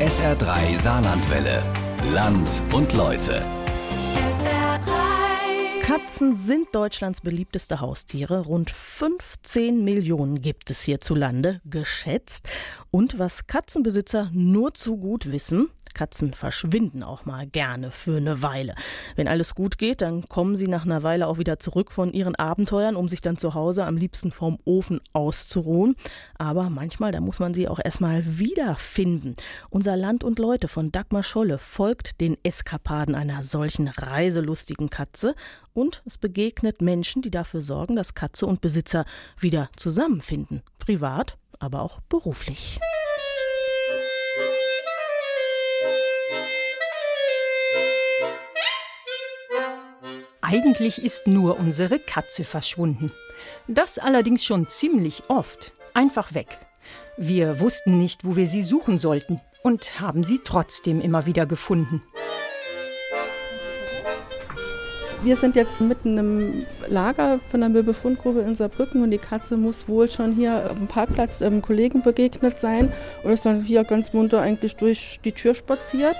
SR3 Saarlandwelle. Land und Leute. Katzen sind Deutschlands beliebteste Haustiere. Rund 15 Millionen gibt es hierzulande, geschätzt. Und was Katzenbesitzer nur zu gut wissen, Katzen verschwinden auch mal gerne für eine Weile. Wenn alles gut geht, dann kommen sie nach einer Weile auch wieder zurück von ihren Abenteuern, um sich dann zu Hause am liebsten vorm Ofen auszuruhen. Aber manchmal, da muss man sie auch erstmal wiederfinden. Unser Land und Leute von Dagmar Scholle folgt den Eskapaden einer solchen reiselustigen Katze und es begegnet Menschen, die dafür sorgen, dass Katze und Besitzer wieder zusammenfinden. Privat, aber auch beruflich. Eigentlich ist nur unsere Katze verschwunden. Das allerdings schon ziemlich oft. Einfach weg. Wir wussten nicht, wo wir sie suchen sollten und haben sie trotzdem immer wieder gefunden. Wir sind jetzt mitten im Lager von der Möbelfundgrube in Saarbrücken und die Katze muss wohl schon hier am Parkplatz einem Kollegen begegnet sein und ist dann hier ganz munter eigentlich durch die Tür spaziert.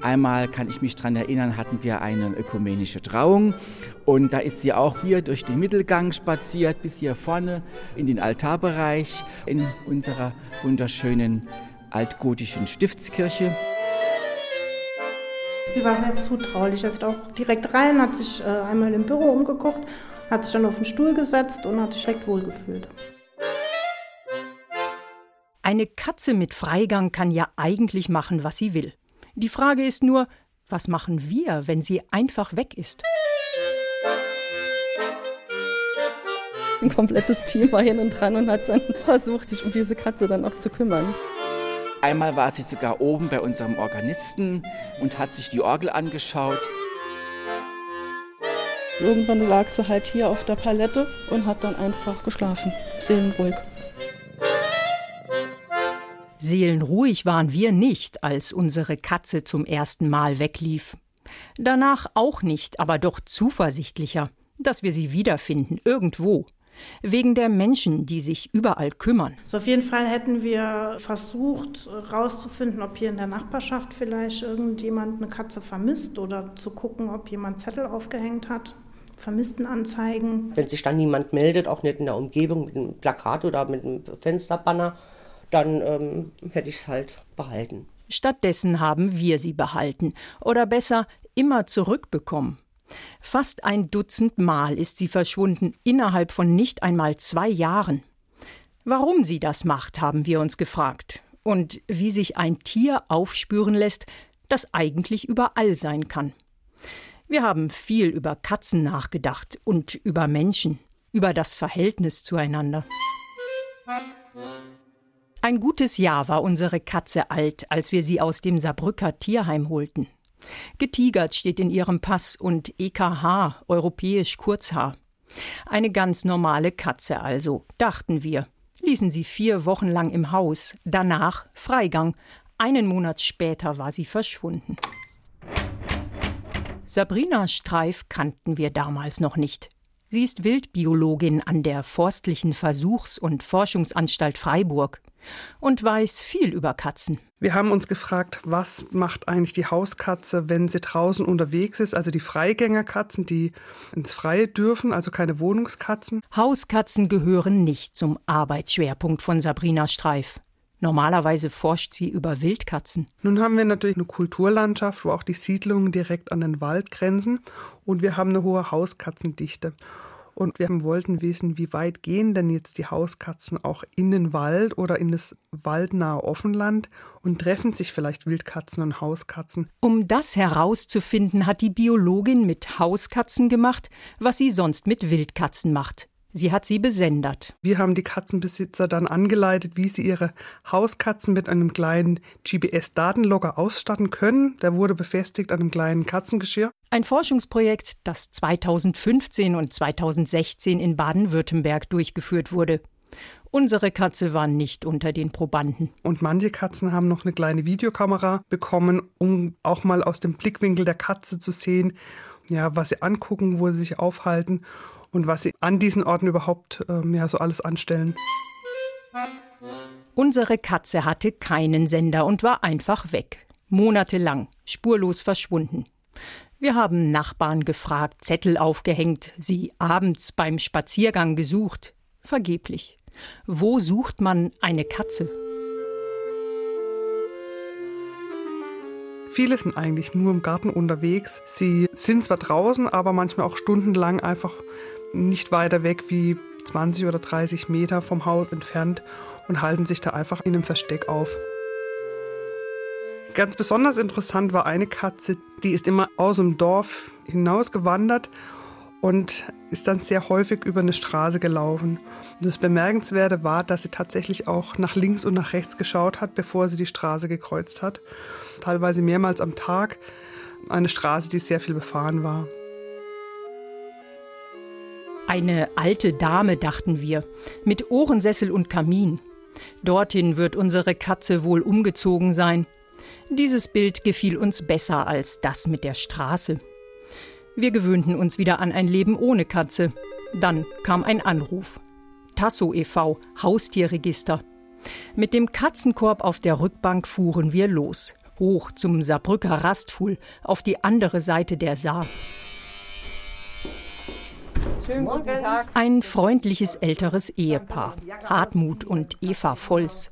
Einmal kann ich mich daran erinnern, hatten wir eine ökumenische Trauung und da ist sie auch hier durch den Mittelgang spaziert bis hier vorne in den Altarbereich in unserer wunderschönen altgotischen Stiftskirche. Sie war sehr zutraulich. Er ist auch direkt rein, hat sich äh, einmal im Büro umgeguckt, hat sich dann auf den Stuhl gesetzt und hat sich direkt wohlgefühlt. Eine Katze mit Freigang kann ja eigentlich machen, was sie will. Die Frage ist nur, was machen wir, wenn sie einfach weg ist? Ein komplettes Team war hinten dran und hat dann versucht, sich um diese Katze dann auch zu kümmern. Einmal war sie sogar oben bei unserem Organisten und hat sich die Orgel angeschaut. Irgendwann lag sie halt hier auf der Palette und hat dann einfach geschlafen, seelenruhig. Seelenruhig waren wir nicht, als unsere Katze zum ersten Mal weglief. Danach auch nicht, aber doch zuversichtlicher, dass wir sie wiederfinden, irgendwo. Wegen der Menschen, die sich überall kümmern. So auf jeden Fall hätten wir versucht herauszufinden, ob hier in der Nachbarschaft vielleicht irgendjemand eine Katze vermisst oder zu gucken, ob jemand Zettel aufgehängt hat. Vermisstenanzeigen. Wenn sich dann niemand meldet, auch nicht in der Umgebung mit einem Plakat oder mit einem Fensterbanner, dann ähm, hätte ich es halt behalten. Stattdessen haben wir sie behalten oder besser immer zurückbekommen. Fast ein Dutzend Mal ist sie verschwunden innerhalb von nicht einmal zwei Jahren. Warum sie das macht, haben wir uns gefragt. Und wie sich ein Tier aufspüren lässt, das eigentlich überall sein kann. Wir haben viel über Katzen nachgedacht und über Menschen, über das Verhältnis zueinander. Ein gutes Jahr war unsere Katze alt, als wir sie aus dem Saarbrücker Tierheim holten. Getigert steht in ihrem Pass und EKH, europäisch Kurzhaar. Eine ganz normale Katze also, dachten wir. Ließen sie vier Wochen lang im Haus, danach Freigang. Einen Monat später war sie verschwunden. Sabrina Streif kannten wir damals noch nicht. Sie ist Wildbiologin an der Forstlichen Versuchs- und Forschungsanstalt Freiburg und weiß viel über Katzen. Wir haben uns gefragt, was macht eigentlich die Hauskatze, wenn sie draußen unterwegs ist, also die Freigängerkatzen, die ins Freie dürfen, also keine Wohnungskatzen. Hauskatzen gehören nicht zum Arbeitsschwerpunkt von Sabrina Streif. Normalerweise forscht sie über Wildkatzen. Nun haben wir natürlich eine Kulturlandschaft, wo auch die Siedlungen direkt an den Wald grenzen und wir haben eine hohe Hauskatzendichte. Und wir wollten wissen, wie weit gehen denn jetzt die Hauskatzen auch in den Wald oder in das waldnahe Offenland und treffen sich vielleicht Wildkatzen und Hauskatzen. Um das herauszufinden, hat die Biologin mit Hauskatzen gemacht, was sie sonst mit Wildkatzen macht. Sie hat sie besendet. Wir haben die Katzenbesitzer dann angeleitet, wie sie ihre Hauskatzen mit einem kleinen GPS-Datenlogger ausstatten können. Der wurde befestigt an einem kleinen Katzengeschirr. Ein Forschungsprojekt, das 2015 und 2016 in Baden-Württemberg durchgeführt wurde. Unsere Katze war nicht unter den Probanden. Und manche Katzen haben noch eine kleine Videokamera bekommen, um auch mal aus dem Blickwinkel der Katze zu sehen, ja, was sie angucken, wo sie sich aufhalten und was sie an diesen Orten überhaupt ähm, ja, so alles anstellen. Unsere Katze hatte keinen Sender und war einfach weg. Monatelang, spurlos verschwunden. Wir haben Nachbarn gefragt, Zettel aufgehängt, sie abends beim Spaziergang gesucht. Vergeblich. Wo sucht man eine Katze? Viele sind eigentlich nur im Garten unterwegs. Sie sind zwar draußen, aber manchmal auch stundenlang einfach nicht weiter weg wie 20 oder 30 Meter vom Haus entfernt und halten sich da einfach in einem Versteck auf. Ganz besonders interessant war eine Katze, die ist immer aus dem Dorf hinausgewandert und ist dann sehr häufig über eine Straße gelaufen. Und das Bemerkenswerte war, dass sie tatsächlich auch nach links und nach rechts geschaut hat, bevor sie die Straße gekreuzt hat. Teilweise mehrmals am Tag. Eine Straße, die sehr viel befahren war. Eine alte Dame, dachten wir, mit Ohrensessel und Kamin. Dorthin wird unsere Katze wohl umgezogen sein. Dieses Bild gefiel uns besser als das mit der Straße. Wir gewöhnten uns wieder an ein Leben ohne Katze. Dann kam ein Anruf. Tasso e.V., Haustierregister. Mit dem Katzenkorb auf der Rückbank fuhren wir los, hoch zum Saarbrücker Rastfuhl, auf die andere Seite der Saar. Schönen guten Tag. Ein freundliches älteres Ehepaar, Hartmut und Eva Volls.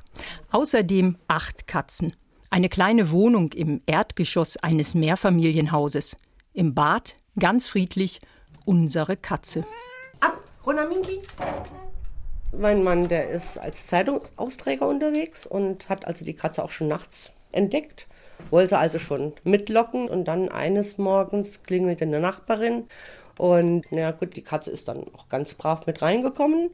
Außerdem acht Katzen. Eine kleine Wohnung im Erdgeschoss eines Mehrfamilienhauses. Im Bad, ganz friedlich, unsere Katze. Ab, Ronaminki. Mein Mann, der ist als Zeitungsausträger unterwegs und hat also die Katze auch schon nachts entdeckt. Wollte also schon mitlocken und dann eines Morgens klingelte eine Nachbarin und na gut, die Katze ist dann auch ganz brav mit reingekommen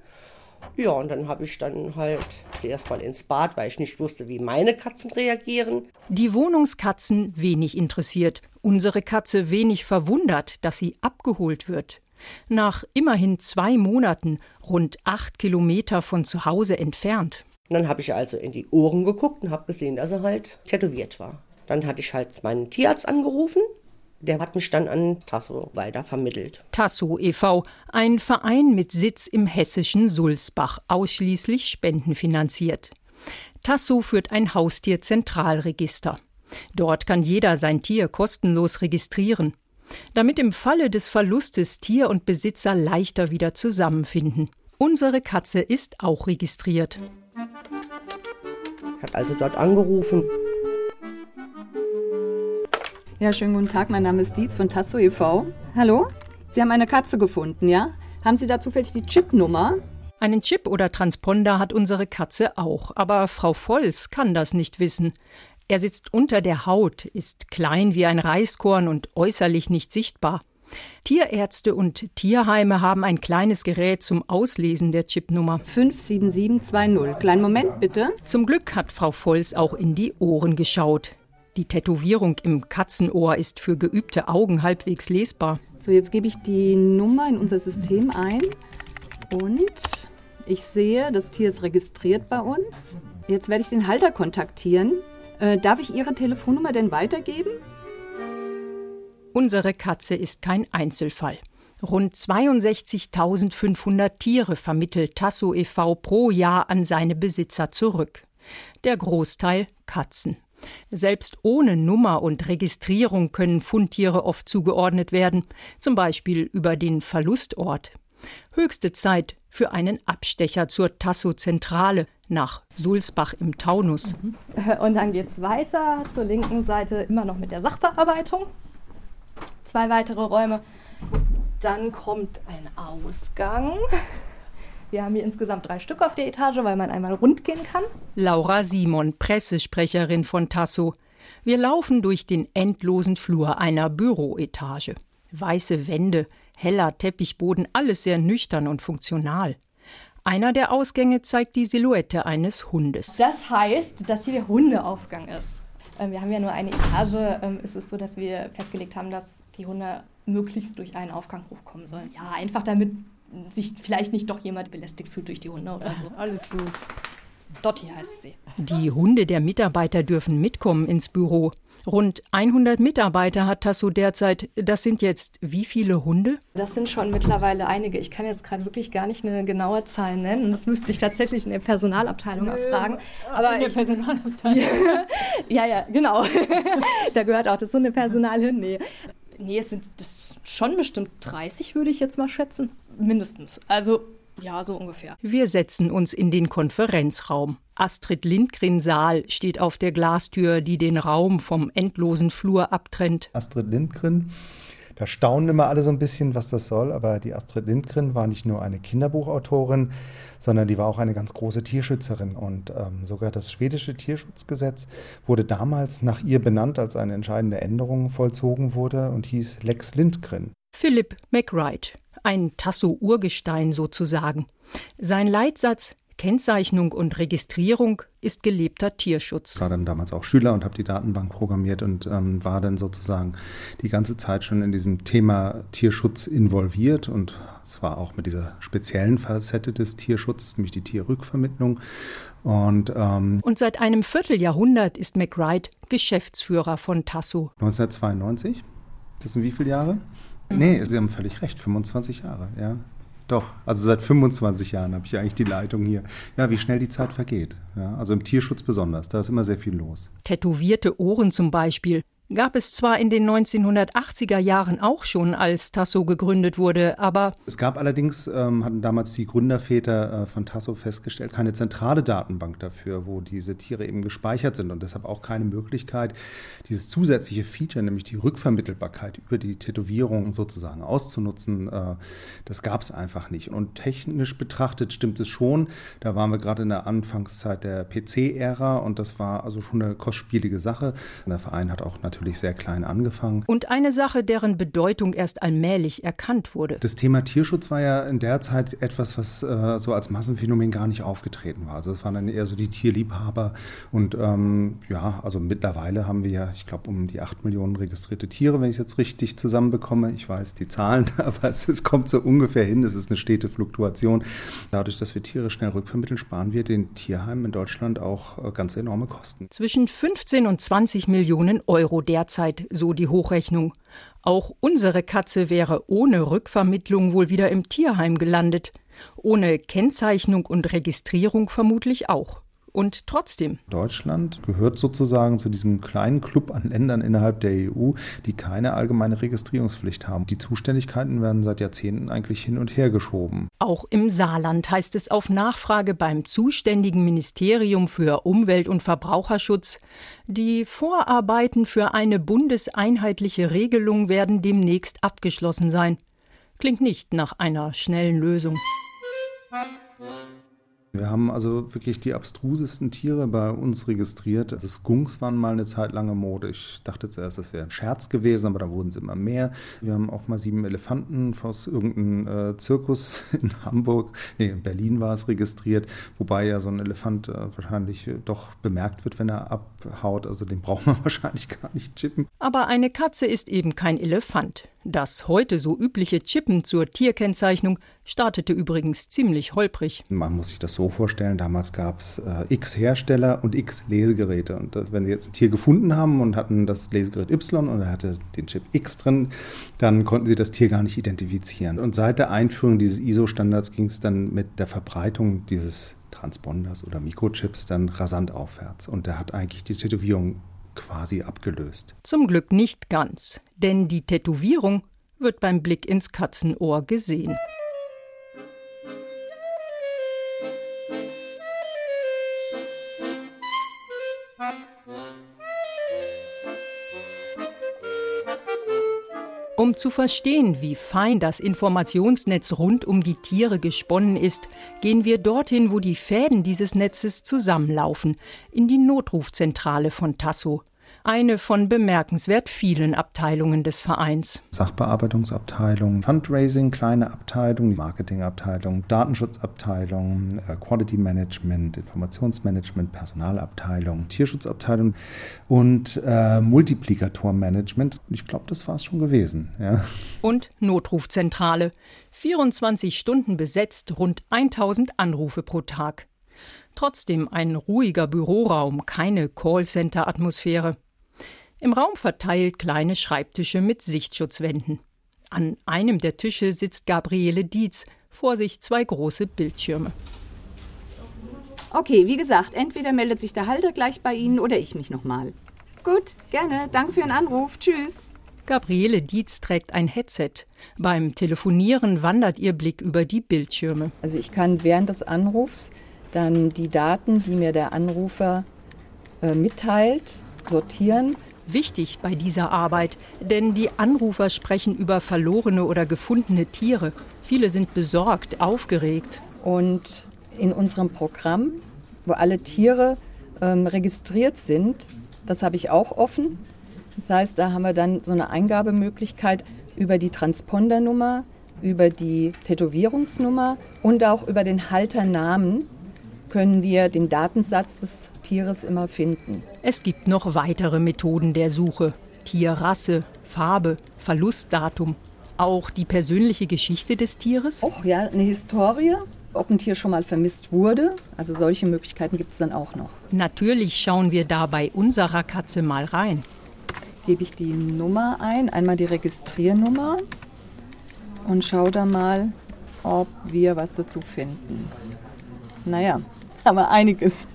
ja, und dann habe ich dann halt zuerst mal ins Bad, weil ich nicht wusste, wie meine Katzen reagieren. Die Wohnungskatzen wenig interessiert, unsere Katze wenig verwundert, dass sie abgeholt wird. Nach immerhin zwei Monaten, rund acht Kilometer von zu Hause entfernt. Und dann habe ich also in die Ohren geguckt und habe gesehen, dass er halt tätowiert war. Dann hatte ich halt meinen Tierarzt angerufen der hat mich dann an Tasso weiter vermittelt. Tasso e.V., ein Verein mit Sitz im hessischen Sulzbach, ausschließlich spendenfinanziert. Tasso führt ein Haustierzentralregister. Dort kann jeder sein Tier kostenlos registrieren, damit im Falle des Verlustes Tier und Besitzer leichter wieder zusammenfinden. Unsere Katze ist auch registriert. Hat also dort angerufen, ja, schönen guten Tag. Mein Name ist Dietz von Tasso e.V. Hallo? Sie haben eine Katze gefunden, ja? Haben Sie da zufällig die Chipnummer? Einen Chip oder Transponder hat unsere Katze auch, aber Frau Volz kann das nicht wissen. Er sitzt unter der Haut, ist klein wie ein Reiskorn und äußerlich nicht sichtbar. Tierärzte und Tierheime haben ein kleines Gerät zum Auslesen der Chipnummer. 57720. Kleinen Moment bitte. Zum Glück hat Frau Volz auch in die Ohren geschaut. Die Tätowierung im Katzenohr ist für geübte Augen halbwegs lesbar. So, jetzt gebe ich die Nummer in unser System ein und ich sehe, das Tier ist registriert bei uns. Jetzt werde ich den Halter kontaktieren. Äh, darf ich Ihre Telefonnummer denn weitergeben? Unsere Katze ist kein Einzelfall. Rund 62.500 Tiere vermittelt Tasso e.V. pro Jahr an seine Besitzer zurück. Der Großteil Katzen. Selbst ohne Nummer und Registrierung können Fundtiere oft zugeordnet werden, zum Beispiel über den Verlustort. Höchste Zeit für einen Abstecher zur Tasso-Zentrale nach Sulzbach im Taunus. Und dann geht es weiter zur linken Seite immer noch mit der Sachbearbeitung. Zwei weitere Räume. Dann kommt ein Ausgang. Wir haben hier insgesamt drei Stück auf der Etage, weil man einmal rund gehen kann. Laura Simon, Pressesprecherin von Tasso. Wir laufen durch den endlosen Flur einer Büroetage. Weiße Wände, heller Teppichboden, alles sehr nüchtern und funktional. Einer der Ausgänge zeigt die Silhouette eines Hundes. Das heißt, dass hier der Hundeaufgang ist. Ähm, wir haben ja nur eine Etage. Ähm, es ist so, dass wir festgelegt haben, dass die Hunde möglichst durch einen Aufgang hochkommen sollen. Ja, einfach damit sich vielleicht nicht doch jemand belästigt fühlt durch die Hunde oder so. Alles gut. Dotti heißt sie. Die Hunde der Mitarbeiter dürfen mitkommen ins Büro. Rund 100 Mitarbeiter hat Tasso derzeit. Das sind jetzt wie viele Hunde? Das sind schon mittlerweile einige. Ich kann jetzt gerade wirklich gar nicht eine genaue Zahl nennen. Das müsste ich tatsächlich in der Personalabteilung Nö, erfragen. Aber in der Personalabteilung? ja, ja, genau. da gehört auch das Hundepersonal hin. Nee. Nee, es sind schon bestimmt 30, würde ich jetzt mal schätzen. Mindestens. Also ja, so ungefähr. Wir setzen uns in den Konferenzraum. Astrid Lindgren Saal steht auf der Glastür, die den Raum vom endlosen Flur abtrennt. Astrid Lindgren. Da staunen immer alle so ein bisschen, was das soll, aber die Astrid Lindgren war nicht nur eine Kinderbuchautorin, sondern die war auch eine ganz große Tierschützerin. Und ähm, sogar das schwedische Tierschutzgesetz wurde damals nach ihr benannt, als eine entscheidende Änderung vollzogen wurde und hieß Lex Lindgren. Philip McWright ein Tasso-Urgestein sozusagen. Sein Leitsatz Kennzeichnung und Registrierung ist gelebter Tierschutz. Ich war dann damals auch Schüler und habe die Datenbank programmiert und ähm, war dann sozusagen die ganze Zeit schon in diesem Thema Tierschutz involviert und es war auch mit dieser speziellen Facette des Tierschutzes, nämlich die Tierrückvermittlung. Und, ähm, und seit einem Vierteljahrhundert ist McWright Geschäftsführer von Tasso. 1992? Das sind wie viele Jahre? Nee, Sie haben völlig recht, 25 Jahre, ja. Doch, also seit 25 Jahren habe ich eigentlich die Leitung hier. Ja, wie schnell die Zeit vergeht. Ja, also im Tierschutz besonders, da ist immer sehr viel los. Tätowierte Ohren zum Beispiel gab es zwar in den 1980er Jahren auch schon, als Tasso gegründet wurde, aber es gab allerdings, ähm, hatten damals die Gründerväter äh, von Tasso festgestellt, keine zentrale Datenbank dafür, wo diese Tiere eben gespeichert sind und deshalb auch keine Möglichkeit, dieses zusätzliche Feature, nämlich die Rückvermittelbarkeit über die Tätowierung sozusagen auszunutzen. Äh, das gab es einfach nicht. Und technisch betrachtet stimmt es schon. Da waren wir gerade in der Anfangszeit der PC-Ära und das war also schon eine kostspielige Sache. Der Verein hat auch natürlich natürlich sehr klein angefangen. Und eine Sache, deren Bedeutung erst allmählich erkannt wurde. Das Thema Tierschutz war ja in der Zeit etwas, was äh, so als Massenphänomen gar nicht aufgetreten war. Also es waren dann eher so die Tierliebhaber. Und ähm, ja, also mittlerweile haben wir ja, ich glaube, um die acht Millionen registrierte Tiere, wenn ich es jetzt richtig zusammenbekomme. Ich weiß die Zahlen, aber es, es kommt so ungefähr hin. Es ist eine stete Fluktuation. Dadurch, dass wir Tiere schnell rückvermitteln, sparen wir den Tierheimen in Deutschland auch äh, ganz enorme Kosten. Zwischen 15 und 20 Millionen Euro derzeit, so die Hochrechnung. Auch unsere Katze wäre ohne Rückvermittlung wohl wieder im Tierheim gelandet. Ohne Kennzeichnung und Registrierung vermutlich auch. Und trotzdem. Deutschland gehört sozusagen zu diesem kleinen Club an Ländern innerhalb der EU, die keine allgemeine Registrierungspflicht haben. Die Zuständigkeiten werden seit Jahrzehnten eigentlich hin und her geschoben. Auch im Saarland heißt es auf Nachfrage beim zuständigen Ministerium für Umwelt und Verbraucherschutz, die Vorarbeiten für eine bundeseinheitliche Regelung werden demnächst abgeschlossen sein. Klingt nicht nach einer schnellen Lösung. Wir haben also wirklich die abstrusesten Tiere bei uns registriert. Also Skunks waren mal eine Zeit lange Mode. Ich dachte zuerst, das wäre ein Scherz gewesen, aber da wurden sie immer mehr. Wir haben auch mal sieben Elefanten aus irgendeinem äh, Zirkus in Hamburg, nee, in Berlin war es registriert, wobei ja so ein Elefant äh, wahrscheinlich äh, doch bemerkt wird, wenn er abhaut. Also den braucht man wahrscheinlich gar nicht chippen. Aber eine Katze ist eben kein Elefant. Das heute so übliche Chippen zur Tierkennzeichnung startete übrigens ziemlich holprig. Man muss sich das so vorstellen, damals gab es äh, x Hersteller und x Lesegeräte. Und das, wenn Sie jetzt ein Tier gefunden haben und hatten das Lesegerät Y und er hatte den Chip X drin, dann konnten Sie das Tier gar nicht identifizieren. Und seit der Einführung dieses ISO-Standards ging es dann mit der Verbreitung dieses Transponders oder Mikrochips dann rasant aufwärts. Und der hat eigentlich die Tätowierung quasi abgelöst. Zum Glück nicht ganz, denn die Tätowierung wird beim Blick ins Katzenohr gesehen. Um zu verstehen, wie fein das Informationsnetz rund um die Tiere gesponnen ist, gehen wir dorthin, wo die Fäden dieses Netzes zusammenlaufen, in die Notrufzentrale von Tasso eine von bemerkenswert vielen Abteilungen des Vereins. Sachbearbeitungsabteilung, Fundraising, kleine Abteilung, Marketingabteilung, Datenschutzabteilung, äh, Quality Management, Informationsmanagement, Personalabteilung, Tierschutzabteilung und äh, Multiplikatormanagement. Ich glaube, das war es schon gewesen. Ja. Und Notrufzentrale. 24 Stunden besetzt, rund 1000 Anrufe pro Tag. Trotzdem ein ruhiger Büroraum, keine Callcenter-Atmosphäre. Im Raum verteilt kleine Schreibtische mit Sichtschutzwänden. An einem der Tische sitzt Gabriele Dietz, vor sich zwei große Bildschirme. Okay, wie gesagt, entweder meldet sich der Halter gleich bei Ihnen oder ich mich nochmal. Gut, gerne. Danke für Ihren Anruf. Tschüss. Gabriele Dietz trägt ein Headset. Beim Telefonieren wandert ihr Blick über die Bildschirme. Also ich kann während des Anrufs dann die Daten, die mir der Anrufer äh, mitteilt, sortieren. Wichtig bei dieser Arbeit, denn die Anrufer sprechen über verlorene oder gefundene Tiere. Viele sind besorgt, aufgeregt. Und in unserem Programm, wo alle Tiere ähm, registriert sind, das habe ich auch offen. Das heißt, da haben wir dann so eine Eingabemöglichkeit über die Transpondernummer, über die Tätowierungsnummer und auch über den Halternamen können wir den Datensatz des Tieres immer finden. Es gibt noch weitere Methoden der Suche. Tierrasse, Farbe, Verlustdatum, auch die persönliche Geschichte des Tieres? Auch ja, eine Historie, ob ein Tier schon mal vermisst wurde. Also solche Möglichkeiten gibt es dann auch noch. Natürlich schauen wir da bei unserer Katze mal rein. Gebe ich die Nummer ein, einmal die Registriernummer und schaue da mal, ob wir was dazu finden. Naja, haben wir einiges.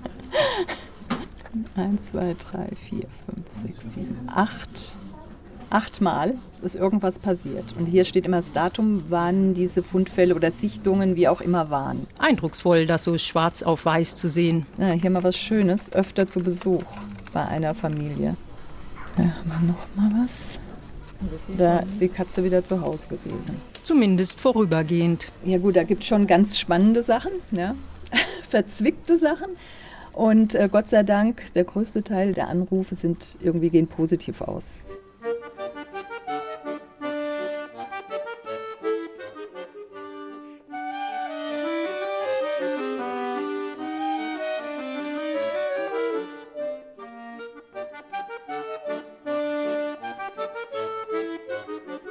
1, 2, 3, 4, 5, 6, 7, 8. Achtmal ist irgendwas passiert. Und hier steht immer das Datum, wann diese Fundfälle oder Sichtungen, wie auch immer, waren. Eindrucksvoll, das so schwarz auf weiß zu sehen. Ja, hier mal was Schönes, öfter zu Besuch bei einer Familie. Da haben wir noch mal was. Da ist die Katze wieder zu Hause gewesen. Zumindest vorübergehend. Ja gut, da gibt es schon ganz spannende Sachen, ja? Verzwickte Sachen. Und äh, Gott sei Dank, der größte Teil der Anrufe sind irgendwie gehen positiv aus.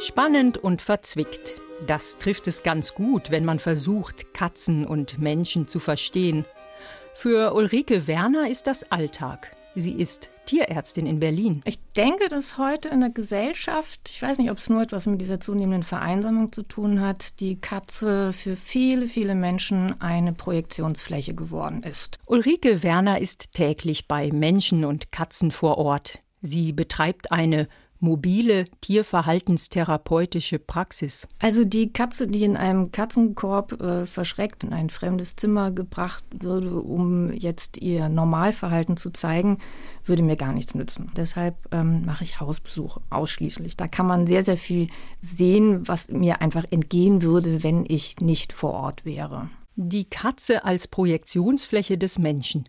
Spannend und verzwickt. Das trifft es ganz gut, wenn man versucht, Katzen und Menschen zu verstehen. Für Ulrike Werner ist das Alltag. Sie ist Tierärztin in Berlin. Ich denke, dass heute in der Gesellschaft, ich weiß nicht, ob es nur etwas mit dieser zunehmenden Vereinsamung zu tun hat, die Katze für viele, viele Menschen eine Projektionsfläche geworden ist. Ulrike Werner ist täglich bei Menschen und Katzen vor Ort. Sie betreibt eine mobile tierverhaltenstherapeutische Praxis. Also die Katze, die in einem Katzenkorb äh, verschreckt in ein fremdes Zimmer gebracht würde, um jetzt ihr Normalverhalten zu zeigen, würde mir gar nichts nützen. Deshalb ähm, mache ich Hausbesuche ausschließlich. Da kann man sehr, sehr viel sehen, was mir einfach entgehen würde, wenn ich nicht vor Ort wäre. Die Katze als Projektionsfläche des Menschen.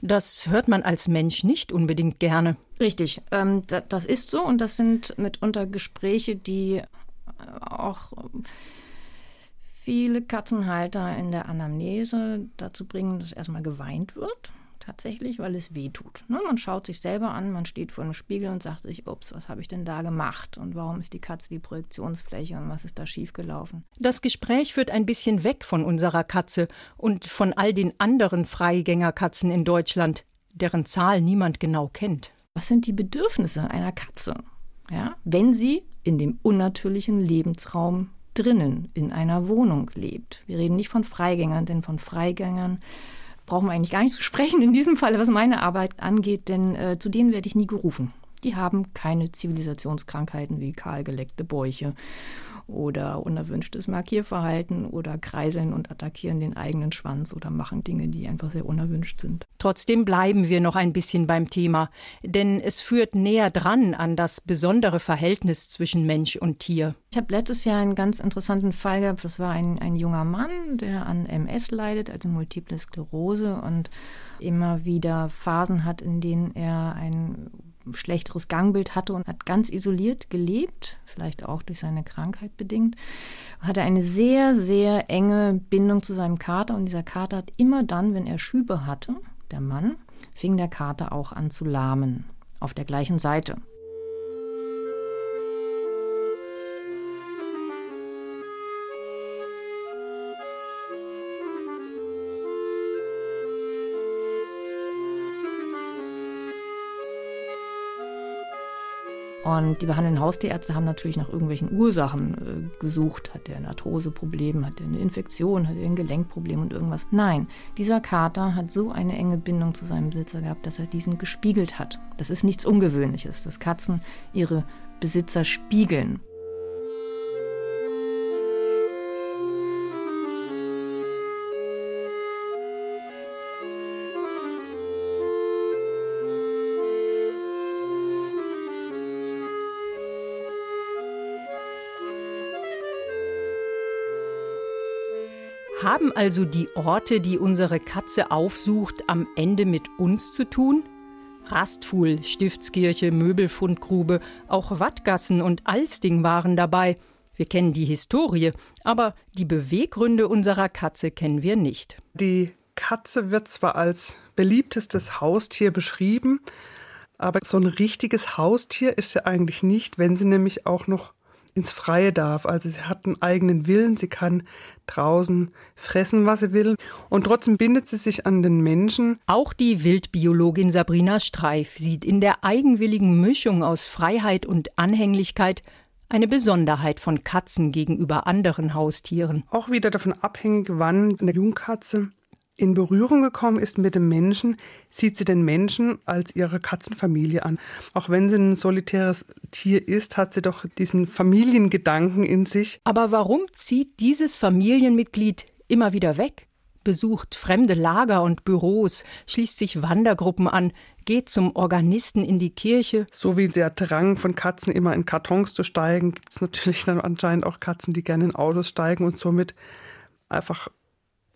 Das hört man als Mensch nicht unbedingt gerne. Richtig, ähm, das ist so und das sind mitunter Gespräche, die äh, auch viele Katzenhalter in der Anamnese dazu bringen, dass erstmal geweint wird tatsächlich, weil es weh tut. Ne? Man schaut sich selber an, man steht vor einem Spiegel und sagt sich, ups, was habe ich denn da gemacht? Und warum ist die Katze die Projektionsfläche und was ist da schiefgelaufen? Das Gespräch führt ein bisschen weg von unserer Katze und von all den anderen Freigängerkatzen in Deutschland, deren Zahl niemand genau kennt. Was sind die Bedürfnisse einer Katze? Ja, wenn sie in dem unnatürlichen Lebensraum drinnen in einer Wohnung lebt. Wir reden nicht von Freigängern, denn von Freigängern brauchen wir eigentlich gar nicht zu sprechen in diesem Fall, was meine Arbeit angeht, denn äh, zu denen werde ich nie gerufen. Die haben keine Zivilisationskrankheiten wie kahlgeleckte Bäuche oder unerwünschtes Markierverhalten oder kreiseln und attackieren den eigenen Schwanz oder machen Dinge, die einfach sehr unerwünscht sind. Trotzdem bleiben wir noch ein bisschen beim Thema, denn es führt näher dran an das besondere Verhältnis zwischen Mensch und Tier. Ich habe letztes Jahr einen ganz interessanten Fall gehabt. Das war ein, ein junger Mann, der an MS leidet, also Multiple Sklerose und immer wieder Phasen hat, in denen er ein schlechteres Gangbild hatte und hat ganz isoliert gelebt, vielleicht auch durch seine Krankheit bedingt, hatte eine sehr, sehr enge Bindung zu seinem Kater und dieser Kater hat immer dann, wenn er Schübe hatte, der Mann, fing der Kater auch an zu lahmen, auf der gleichen Seite. Und die behandelnden Haustierärzte haben natürlich nach irgendwelchen Ursachen äh, gesucht. Hat der ein Arthroseproblem, hat er eine Infektion, hat er ein Gelenkproblem und irgendwas? Nein, dieser Kater hat so eine enge Bindung zu seinem Besitzer gehabt, dass er diesen gespiegelt hat. Das ist nichts Ungewöhnliches, dass Katzen ihre Besitzer spiegeln. Haben also die Orte, die unsere Katze aufsucht, am Ende mit uns zu tun? Rastfuhl, Stiftskirche, Möbelfundgrube, auch Wattgassen und Alsting waren dabei. Wir kennen die Historie, aber die Beweggründe unserer Katze kennen wir nicht. Die Katze wird zwar als beliebtestes Haustier beschrieben, aber so ein richtiges Haustier ist sie eigentlich nicht, wenn sie nämlich auch noch ins Freie darf. Also sie hat einen eigenen Willen, sie kann draußen fressen, was sie will. Und trotzdem bindet sie sich an den Menschen. Auch die Wildbiologin Sabrina Streif sieht in der eigenwilligen Mischung aus Freiheit und Anhänglichkeit eine Besonderheit von Katzen gegenüber anderen Haustieren. Auch wieder davon abhängig, wann eine Jungkatze in Berührung gekommen ist mit dem Menschen, sieht sie den Menschen als ihre Katzenfamilie an. Auch wenn sie ein solitäres Tier ist, hat sie doch diesen Familiengedanken in sich. Aber warum zieht dieses Familienmitglied immer wieder weg? Besucht fremde Lager und Büros, schließt sich Wandergruppen an, geht zum Organisten in die Kirche. So wie der Drang von Katzen immer in Kartons zu steigen, gibt es natürlich dann anscheinend auch Katzen, die gerne in Autos steigen und somit einfach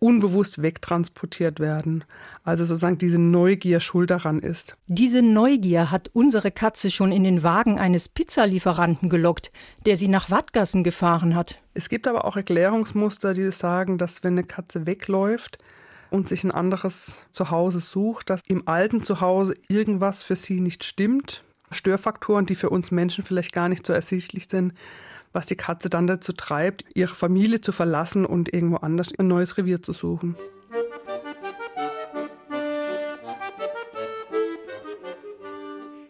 unbewusst wegtransportiert werden. Also sozusagen diese Neugier schuld daran ist. Diese Neugier hat unsere Katze schon in den Wagen eines Pizzalieferanten gelockt, der sie nach Wattgassen gefahren hat. Es gibt aber auch Erklärungsmuster, die sagen, dass wenn eine Katze wegläuft und sich ein anderes Zuhause sucht, dass im alten Zuhause irgendwas für sie nicht stimmt. Störfaktoren, die für uns Menschen vielleicht gar nicht so ersichtlich sind, was die Katze dann dazu treibt, ihre Familie zu verlassen und irgendwo anders ein neues Revier zu suchen.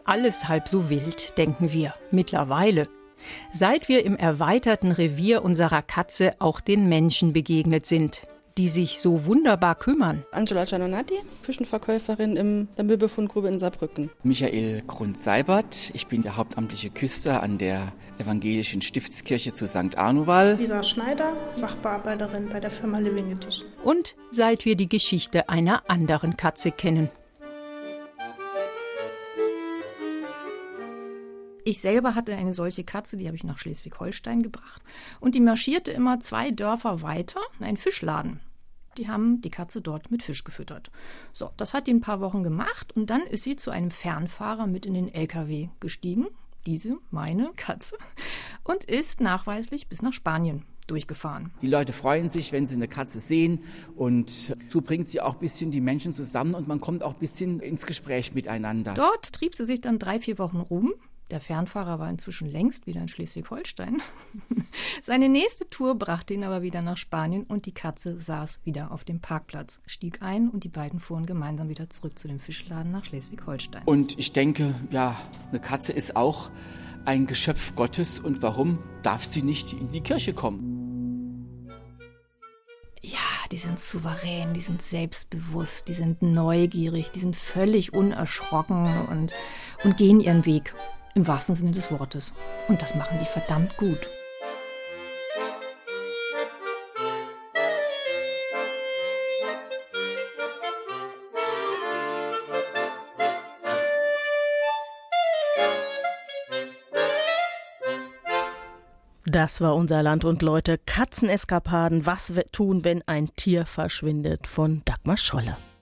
Alles halb so wild, denken wir, mittlerweile. Seit wir im erweiterten Revier unserer Katze auch den Menschen begegnet sind, die sich so wunderbar kümmern. Angela Giannonati, Küchenverkäuferin in der Möbelfundgrube in Saarbrücken. Michael Grund-Seibert, ich bin der hauptamtliche Küster an der evangelischen Stiftskirche zu St. Arnoval. Lisa Schneider, Sachbearbeiterin bei der Firma Living Edition. Und seit wir die Geschichte einer anderen Katze kennen. Ich selber hatte eine solche Katze, die habe ich nach Schleswig-Holstein gebracht. Und die marschierte immer zwei Dörfer weiter in einen Fischladen. Die haben die Katze dort mit Fisch gefüttert. So, das hat die ein paar Wochen gemacht und dann ist sie zu einem Fernfahrer mit in den LKW gestiegen. Diese, meine Katze. Und ist nachweislich bis nach Spanien durchgefahren. Die Leute freuen sich, wenn sie eine Katze sehen und so bringt sie auch ein bisschen die Menschen zusammen und man kommt auch ein bisschen ins Gespräch miteinander. Dort trieb sie sich dann drei, vier Wochen rum der Fernfahrer war inzwischen längst wieder in Schleswig-Holstein. Seine nächste Tour brachte ihn aber wieder nach Spanien und die Katze saß wieder auf dem Parkplatz, stieg ein und die beiden fuhren gemeinsam wieder zurück zu dem Fischladen nach Schleswig-Holstein. Und ich denke, ja, eine Katze ist auch ein Geschöpf Gottes und warum darf sie nicht in die Kirche kommen? Ja, die sind souverän, die sind selbstbewusst, die sind neugierig, die sind völlig unerschrocken und, und gehen ihren Weg. Im wahrsten Sinne des Wortes. Und das machen die verdammt gut. Das war unser Land und Leute. Katzeneskapaden. Was tun, wenn ein Tier verschwindet? Von Dagmar Scholle.